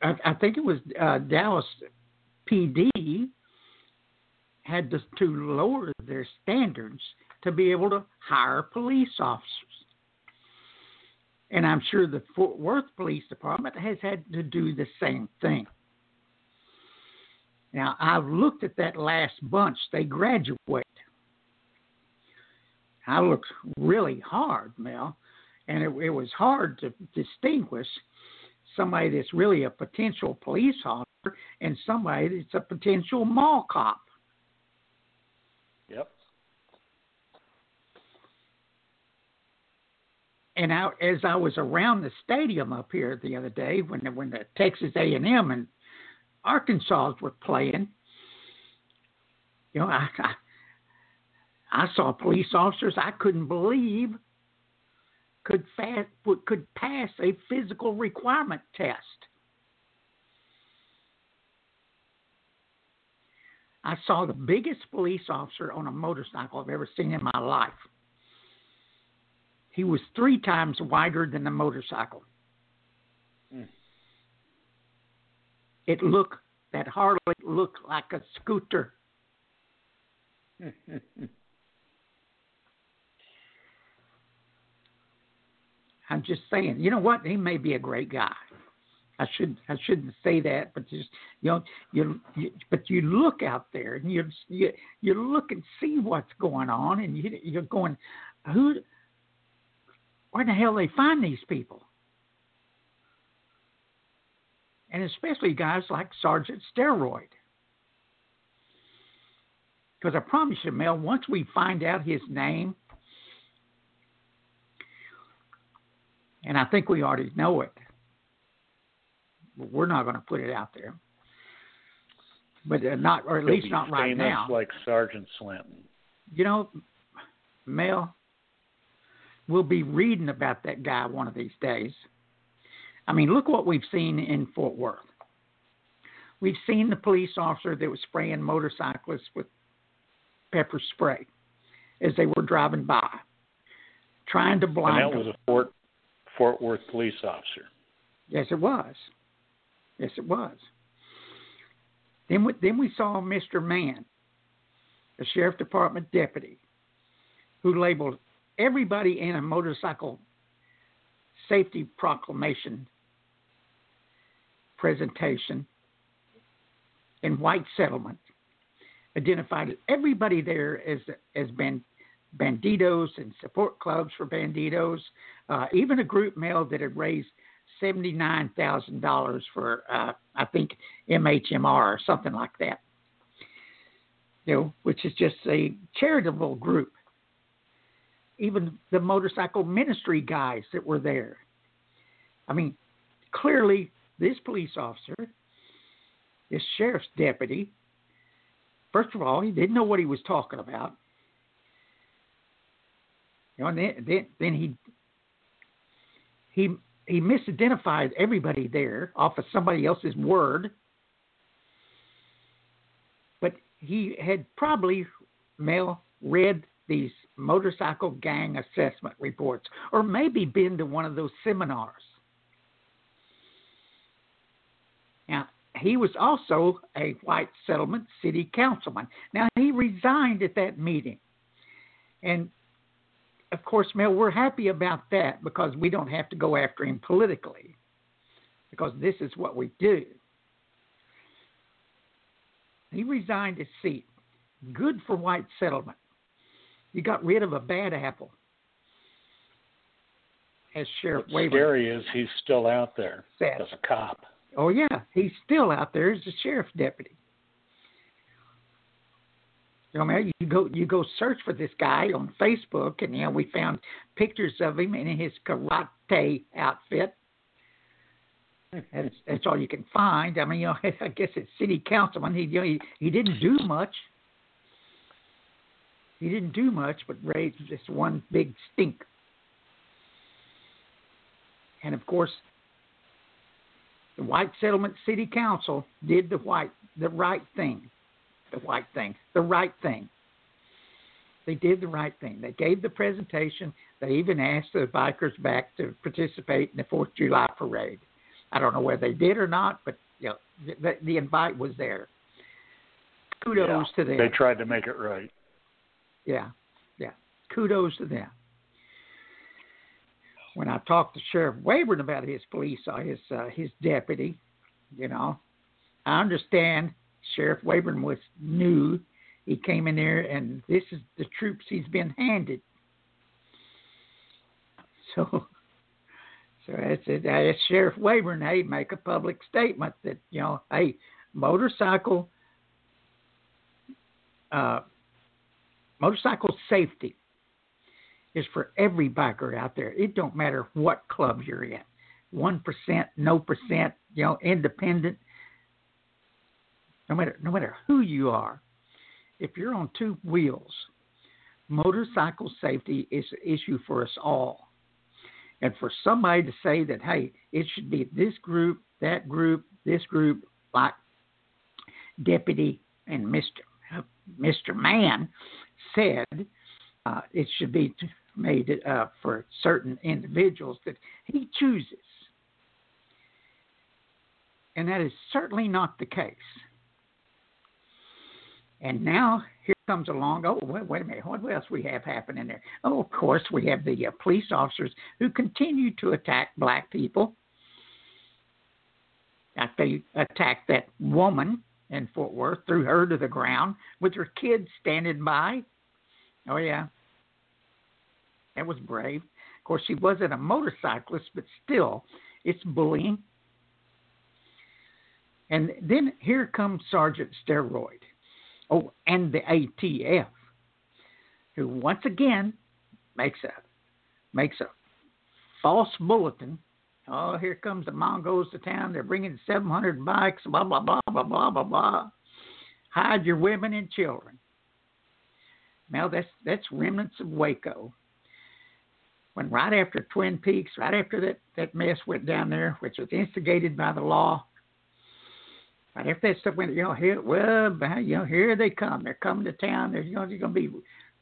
I, I think it was uh, Dallas PD had to, to lower their standards to be able to hire police officers. And I'm sure the Fort Worth Police Department has had to do the same thing. Now, I've looked at that last bunch. They graduate. I looked really hard, Mel, and it, it was hard to distinguish somebody that's really a potential police officer and somebody that's a potential mall cop. Yep. And I, as I was around the stadium up here the other day when the, when the Texas A&M and Arkansas were playing, you know, I, I I saw police officers I couldn't believe could fast, could pass a physical requirement test. I saw the biggest police officer on a motorcycle I've ever seen in my life. He was three times wider than the motorcycle. Hmm. It looked that Harley looked like a scooter. [laughs] I'm just saying, you know what? He may be a great guy. I should I shouldn't say that, but just you know you, you but you look out there and you you you look and see what's going on, and you you're going, who, where the hell they find these people? And especially guys like Sergeant Steroid. Because I promise you, Mel, once we find out his name, and I think we already know it, we're not going to put it out there. But uh, not, or at He'll least not right now. like Sergeant Slanton. You know, Mel, we'll be reading about that guy one of these days. I mean, look what we've seen in Fort Worth. We've seen the police officer that was spraying motorcyclists with pepper spray as they were driving by, trying to And blind that them. was a Fort Fort Worth police officer. Yes, it was. Yes, it was. Then we, then we saw Mr. Mann, a sheriff department deputy who labeled everybody in a motorcycle safety proclamation presentation in white settlement identified everybody there as as band, Bandidos and support clubs for Bandidos uh, even a group mail that had raised seventy nine thousand dollars for uh, I think MHMR or something like that you know which is just a charitable group even the motorcycle ministry guys that were there. I mean, clearly, this police officer, this sheriff's deputy, first of all, he didn't know what he was talking about. You know, and then, then, then he he he misidentified everybody there off of somebody else's word. But he had probably Mel read these motorcycle gang assessment reports, or maybe been to one of those seminars. Now, he was also a white settlement city councilman. Now, he resigned at that meeting. And of course, Mel, we're happy about that because we don't have to go after him politically, because this is what we do. He resigned his seat. Good for white settlement. You got rid of a bad apple. As Sheriff What's Waver scary is he's still out there said. as a cop. Oh yeah, he's still out there as a sheriff's deputy. You know, you go you go search for this guy on Facebook, and you know we found pictures of him in his karate outfit. That's that's all you can find. I mean, you know, [laughs] I guess it's city councilman. He you know, he, he didn't do much. He didn't do much, but raised this one big stink. And of course, the White Settlement City Council did the white the right thing. The white thing. The right thing. They did the right thing. They gave the presentation. They even asked the bikers back to participate in the Fourth of July parade. I don't know whether they did or not, but you know, the, the invite was there. Kudos Yeah, to them. They tried to make it right. Yeah, yeah. Kudos to them. When I talked to Sheriff Waybourn about his police, uh, his uh, his deputy, you know, I understand Sheriff Waybourn was new. He came in there, and this is the troops he's been handed. [laughs] So, so that's it. I asked Sheriff Waybourn, hey, make a public statement that you know, hey, motorcycle. Uh, motorcycle safety is for every biker out there. It don't matter what club you're in. One percent, no percent, you know, independent. No matter no matter who you are, if you're on two wheels, motorcycle safety is an issue for us all. And for somebody to say that, hey, it should be this group, that group, this group, like Deputy and Mr. Uh, Mr. Mann said, uh, it should be made uh, for certain individuals that he chooses. And that is certainly not the case. And now here comes along. Oh, wait, wait a minute. What else we have happening there? Oh, of course, we have the uh, police officers who continue to attack black people. They attacked that woman in Fort Worth, threw her to the ground with her kids standing by. Oh yeah, that was brave. Of course, she wasn't a motorcyclist, but still, it's bullying. And then here comes Sergeant Steroid. Oh, and the ATF, who once again makes a makes a false bulletin. Oh, here comes the Mongols to town. They're bringing 700 bikes. Blah blah blah blah blah blah blah. Hide your women and children. Now that's that's remnants of Waco. When right after Twin Peaks, right after that that mess went down there, which was instigated by the law, After that stuff went, you know, here, well, you know, here they come. They're coming to town. They're, you know, they're going to be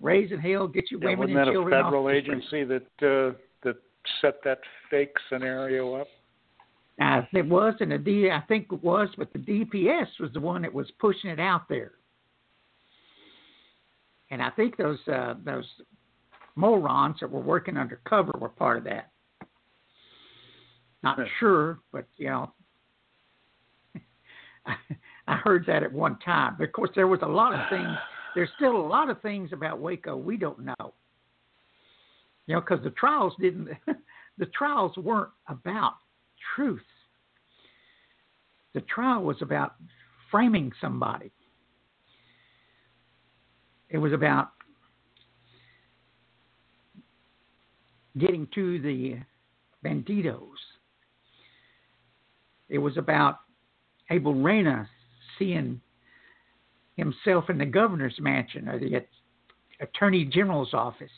raising hell, get your Yeah, women wasn't and that a children off federal the street. agency that uh, that set that fake scenario up? Uh, it was, and the D, I think it was, but the DPS was the one that was pushing it out there. and I think those uh, those morons that were working undercover were part of that. Not sure, but you know, [laughs] I heard that at one time. But of course, there was a lot of things. [sighs] There's still a lot of things about Waco we don't know. You know, because the trials didn't. [laughs] the trials weren't about truth. The trial was about framing somebody. It was about getting to the Bandidos. It was about Abel Reyna seeing himself in the governor's mansion or the attorney general's office.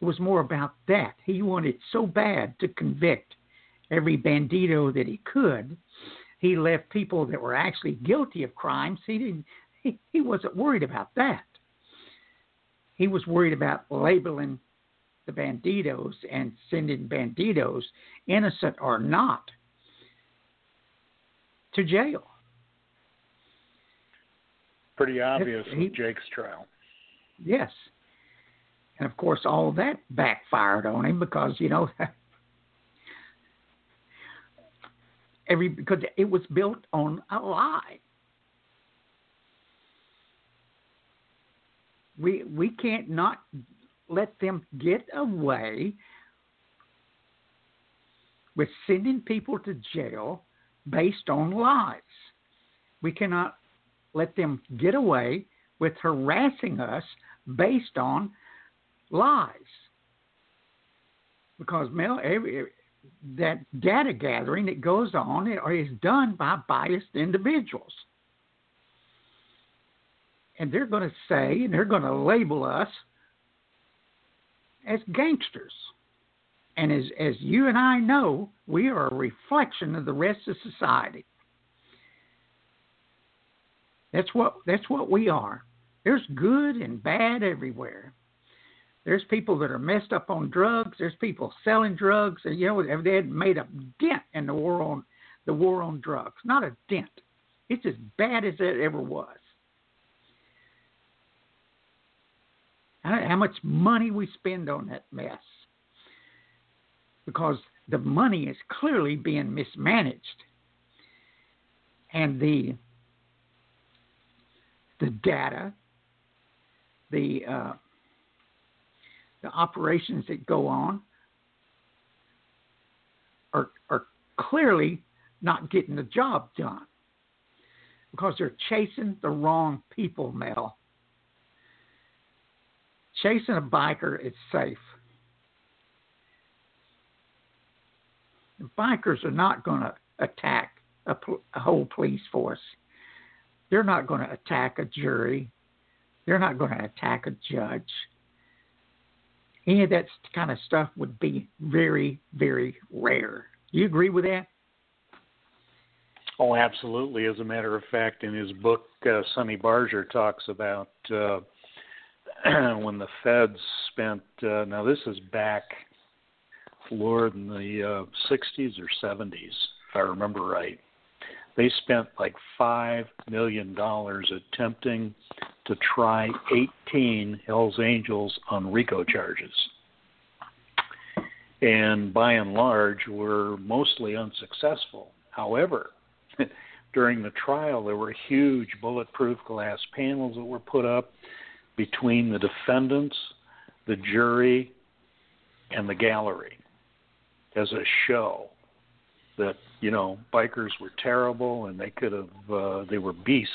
It was more about that. He wanted so bad to convict every Bandido that he could. He left people that were actually guilty of crimes. He didn't. He, he wasn't worried about that. He was worried about labeling the Bandidos and sending Bandidos, innocent or not, to jail. Pretty obvious he, with Jake's trial. Yes. And of course, all of that backfired on him because, you know, [laughs] every because it was built on a lie. We we can't not let them get away with sending people to jail based on lies. We cannot let them get away with harassing us based on lies. Because Mel, every, that data gathering that goes on is done by biased individuals. And they're going to say, and they're going to label us as gangsters. And as, as you and I know, we are a reflection of the rest of society. That's what that's what we are. There's good and bad everywhere. There's people that are messed up on drugs. There's people selling drugs. And, you know, they had made a dent in the war on the war on drugs. Not a dent. It's as bad as it ever was. How much money we spend on that mess? Because the money is clearly being mismanaged, and the the data, the uh, the operations that go on are, are clearly not getting the job done because they're chasing the wrong people, Mel. Chasing a biker is safe. Bikers are not going to attack a, a whole police force. They're not going to attack a jury. They're not going to attack a judge any of that kind of stuff would be very, very rare. Do you agree with that? Oh, absolutely. As a matter of fact, in his book, uh, Sonny Barger talks about uh, [clears throat] when the feds spent. Uh, now, this is back, Lord, in the uh, 60s or 70s, if I remember right. They spent like five million dollars attempting to try 18 Hells Angels on RICO charges. And by and large, were mostly unsuccessful. However, [laughs] during the trial, there were huge bulletproof glass panels that were put up between the defendants, the jury, and the gallery as a show that you know bikers were terrible and they could have uh, they were beasts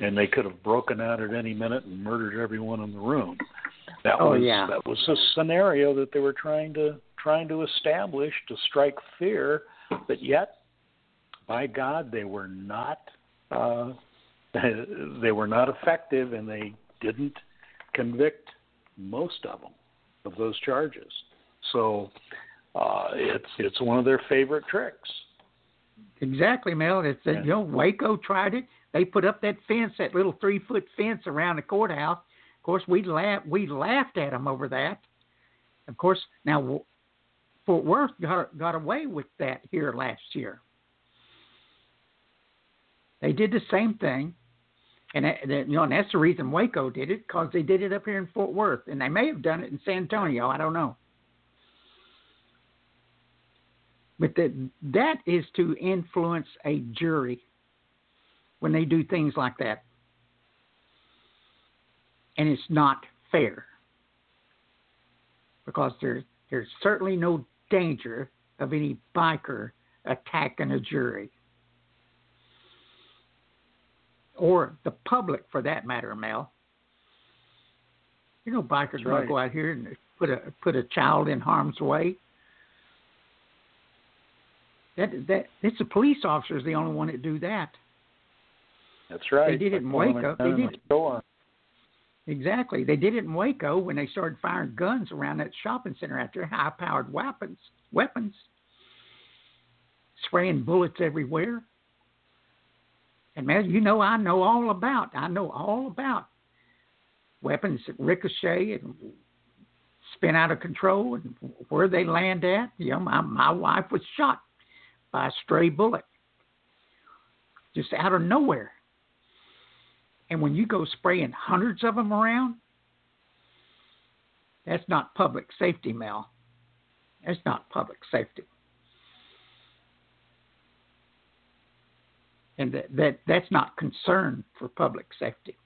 and they could have broken out at any minute and murdered everyone in the room. That oh, was yeah. that was a scenario that they were trying to trying to establish to strike fear, but yet, by God, they were not uh, [laughs] they were not effective, and they didn't convict most of them of those charges. So uh, it's it's one of their favorite tricks. Exactly, Mel. It's yeah. you know Waco tried it. They put up that fence, that little three foot fence around the courthouse. Of course, we laughed we laughed at them over that. Of course, now Fort Worth got got away with that here last year. They did the same thing. And that, that, you know, and that's the reason Waco did it because they did it up here in Fort Worth, and they may have done it in San Antonio. I don't know. But that that is to influence a jury when they do things like that, and it's not fair because there's there's certainly no danger of any biker attacking a jury or the public for that matter, Mel. You know, bikers right. to go out here and put a put a child in harm's way. That that it's the police officers the only one that do that. That's right. They did it in Waco. They did- store. Exactly. They did it in Waco when they started firing guns around that shopping center out there, high powered weapons weapons. Spraying bullets everywhere. And man, you know I know all about I know all about weapons that ricochet and spin out of control and where they land at. You know, my my wife was shot by a stray bullet. Just out of nowhere. And when you go spraying hundreds of them around, that's not public safety, Mel. That's not public safety. And that, that that's not concern for public safety.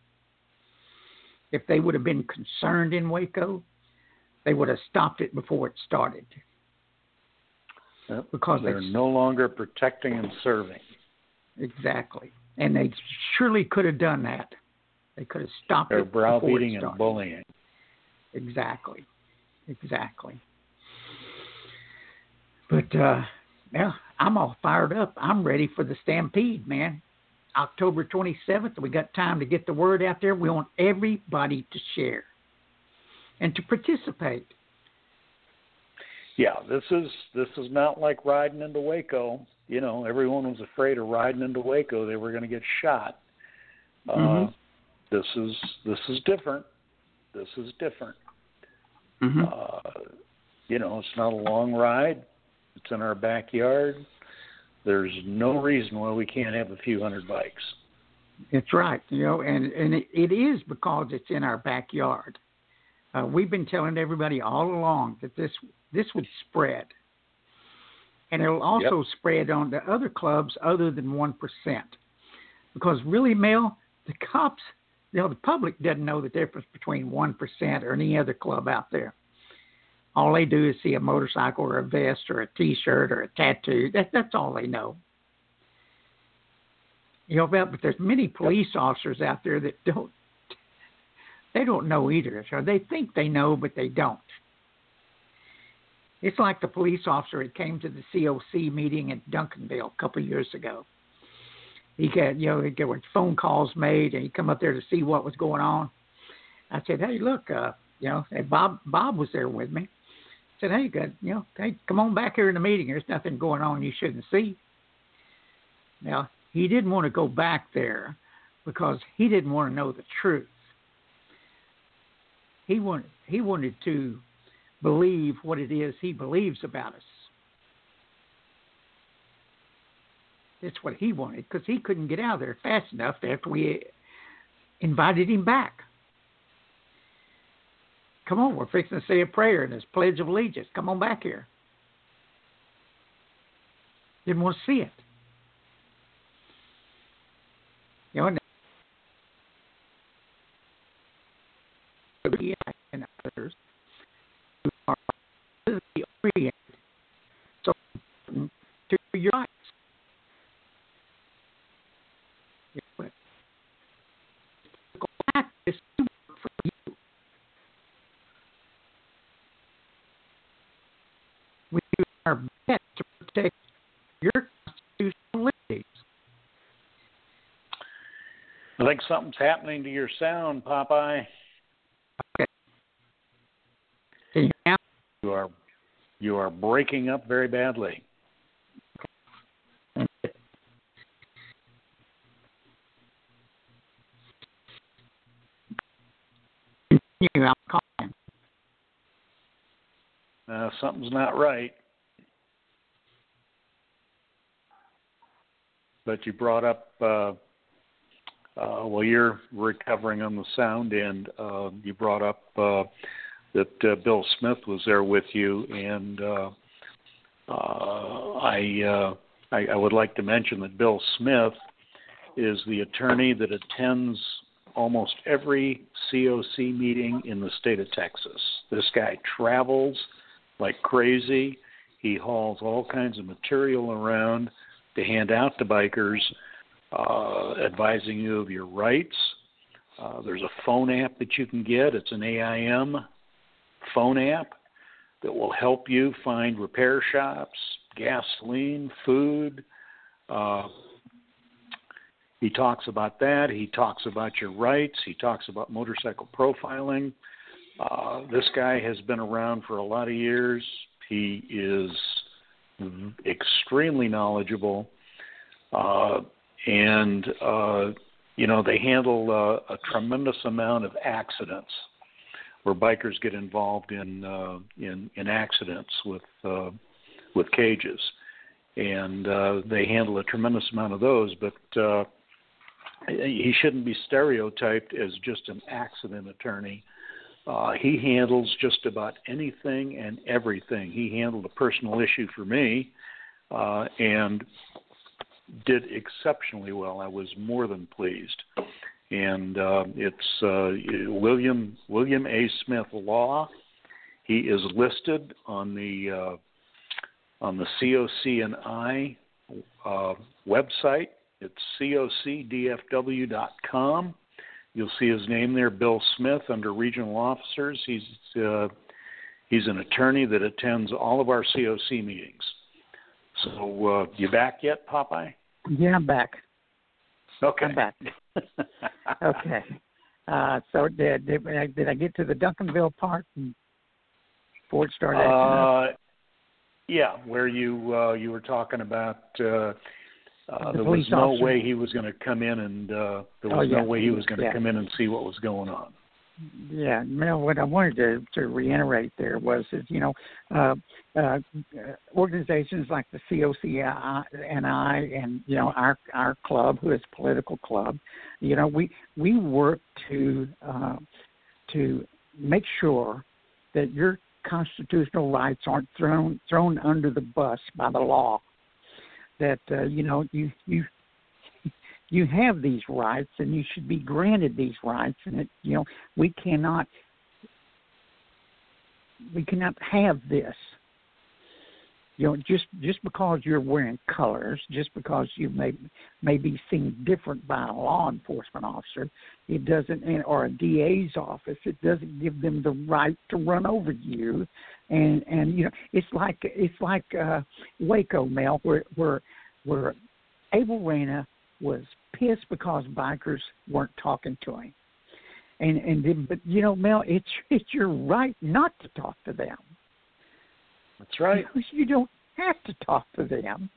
If they would have been concerned in Waco, they would have stopped it before it started. Yep. Because They're no longer protecting and serving. Exactly. And they surely could have done that. They could have stopped They're it before it browbeating and bullying. Exactly. Exactly. But uh yeah, I'm all fired up. I'm ready for the stampede, man. October 27th, we got time to get the word out there. We want everybody to share and to participate. Yeah, this is this is not like riding into Waco. You know, everyone was afraid of riding into Waco; they were going to get shot. Uh, Mhm. this is this is different. This is different. Mm-hmm. Uh, you know, it's not a long ride. It's in our backyard. There's no reason why we can't have a few hundred bikes. That's right. You know, and and it, it is because it's in our backyard. Uh, we've been telling everybody all along that this this would spread, and it'll also spread on to other clubs other than one percent. Because really, Mel, the cops, you know, the public doesn't know the difference between one percent or any other club out there. All they do is see a motorcycle or a vest or a T-shirt or a tattoo. That, that's all they know. You know, but but there's many police officers out there that don't. They don't know either. So they think they know, but they don't. It's like the police officer that came to the COC meeting at Duncanville a couple of years ago. He got, you know, there were phone calls made, and he come up there to see what was going on. I said, "Hey, look, uh, you know, and Bob Bob was there with me. I said, "Hey, good, you know, hey, come on back here in the meeting. There's nothing going on you shouldn't see." Now, he didn't want to go back there because he didn't want to know the truth. He wanted he wanted to believe what it is he believes about us. That's what he wanted because he couldn't get out of there fast enough after we invited him back. Come on, we're fixing to say a prayer in this Pledge of Allegiance. Come on back here. Didn't want to see it. You know, and and others who are politically oriented so important to your rights. You go back this for you. We do our best to protect your constitutional liberties. I think something's happening to your sound, Popeye. Can you hear me? You are you are breaking up very badly. Continue, I'll call in. Uh, something's not right. But you brought up uh, uh, while you're recovering on the sound end, uh, you brought up uh, that uh, Bill Smith was there with you, and uh, uh, I, uh, I I would like to mention that Bill Smith is the attorney that attends almost every COC meeting in the state of Texas. This guy travels like crazy. He hauls all kinds of material around to hand out to bikers, uh, advising you of your rights. Uh, there's a phone app that you can get. It's an AIM phone app that will help you find repair shops, gasoline, food. Uh, he talks about that. He talks about your rights. He talks about motorcycle profiling. Uh, this guy has been around for a lot of years. He is extremely knowledgeable, uh, and uh, you know they handle uh, a tremendous amount of accidents where bikers get involved in uh, in, in accidents with uh, with cages, and uh, they handle a tremendous amount of those. But uh, he shouldn't be stereotyped as just an accident attorney. Uh, he handles just about anything and everything. He handled a personal issue for me, uh, and did exceptionally well. I was more than pleased and uh, it's uh, William William A. Smith Law. He is listed on the uh, on the C O C COCNI uh, website. It's cocdfw.com. You'll see his name there, Bill Smith, under regional officers. He's uh, he's an attorney that attends all of our COC meetings. So, uh, you back yet, Popeye? Yeah, I'm back. Okay. I'm back. [laughs] okay. Uh, so did did I, did I get to the Duncanville part and Ford started? Uh, yeah, where you uh, you were talking about uh, uh, The there was no officer. way he was going to come in and uh, there Oh, was yeah. no way he was going to Yeah. come in and see what was going on. Yeah, Mel, what I wanted to, to reiterate there was, is, you know, uh, uh, organizations like the COCI and I, and you know, our our club, who is a political club, you know, we we work to uh, to make sure that your constitutional rights aren't thrown thrown under the bus by the law. That uh, you know, you you you have these rights and you should be granted these rights and it you know we cannot we cannot have this. You know just just because you're wearing colors just because you may may be seen different by a law enforcement officer it doesn't or a DA's office it doesn't give them the right to run over you and and you know it's like it's like uh Waco Mel where where where Abel Reyna was pissed because bikers weren't talking to him. And and then, but you know, Mel, it's it's your right not to talk to them. That's right. You don't have to talk to them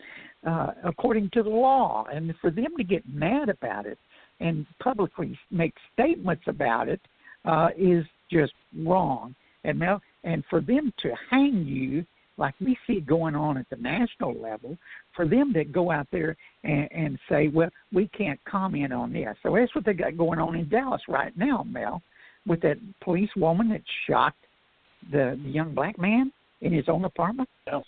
uh, according to the law, and for them to get mad about it and publicly make statements about it uh, is just wrong. And Mel, and for them to hang you like we see going on at the national level, for them to go out there and, and say, "Well, we can't comment on this," so that's what they got going on in Dallas right now, Mel, with that police woman that shot the, the young black man in his own apartment. Yeah.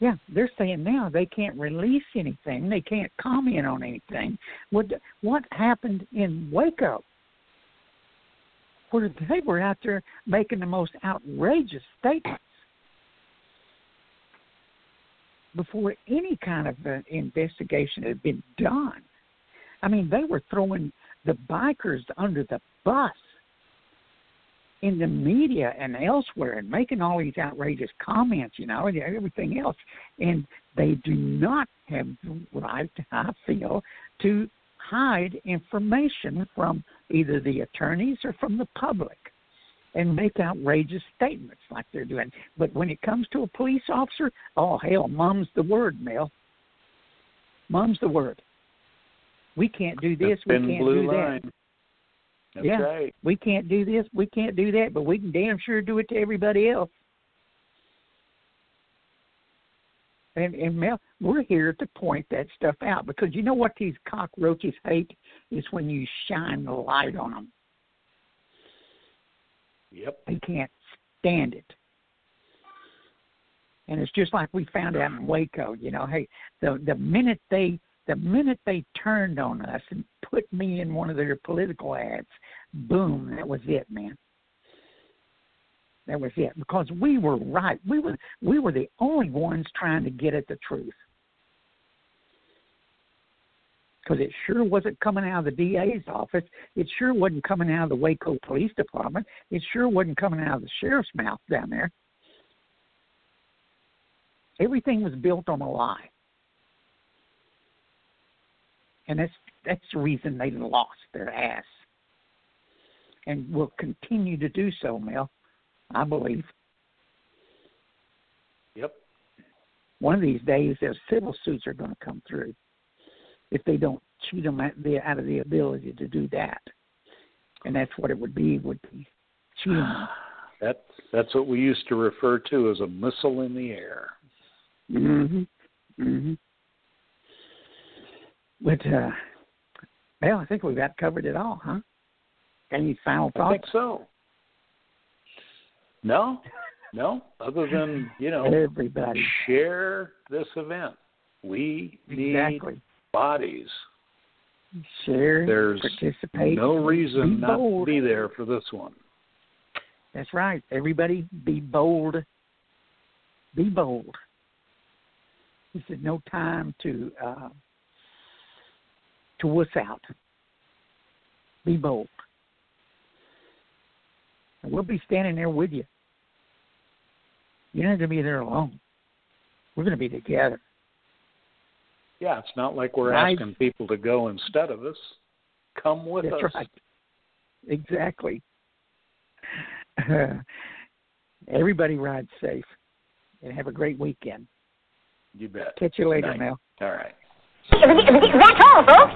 Yeah, they're saying now they can't release anything. They can't comment on anything. What what happened in Waco? Where they were out there making the most outrageous statements before any kind of uh, investigation had been done. I mean, they were throwing the bikers under the bus in the media and elsewhere and making all these outrageous comments, you know, and everything else. And they do not have the right, I feel, to hide information from either the attorneys or from the public and make outrageous statements like they're doing. But when it comes to a police officer, oh hell, mum's the word, Mel. Mum's the word. We can't do this. We can't do that. That's Yeah. right. We can't do this. We can't do that. But we can damn sure do it to everybody else. And, and Mel, we're here to point that stuff out because you know what these cockroaches hate is when you shine the light on them. Yep. They can't stand it. And it's just like we found out in Waco. You know, hey, the the minute they the minute they turned on us and put me in one of their political ads, boom, that was it, man. That was it because we were right. We were we were the only ones trying to get at the truth. Because it sure wasn't coming out of the DA's office. It sure wasn't coming out of the Waco Police Department. It sure wasn't coming out of the sheriff's mouth down there. Everything was built on a lie. And that's that's the reason they lost their ass. And will continue to do so, Mel. I believe. Yep. One of these days, their civil suits are going to come through if they don't cheat them out of the ability to do that. And that's what it would be. Would be cheating. [sighs] That's that's what we used to refer to as a missile in the air. Mhm. Mhm. But uh, well, I think we've got covered it all, huh? Any final thoughts? I think so. No, no. Other than you know, everybody share this event. We exactly. need bodies. Share. There's participate. no reason not to be there for this one. That's right. Everybody, be bold. Be bold. This is no time to uh, to wuss out. Be bold. And we'll be standing there with you. You're not going to be there alone. We're going to be together. Yeah, it's not like we're Right. asking people to go instead of us. Come with That's us. right. Exactly. [laughs] everybody ride safe and have a great weekend. You bet. Catch you later, Night. Mel. All right. That's all, folks.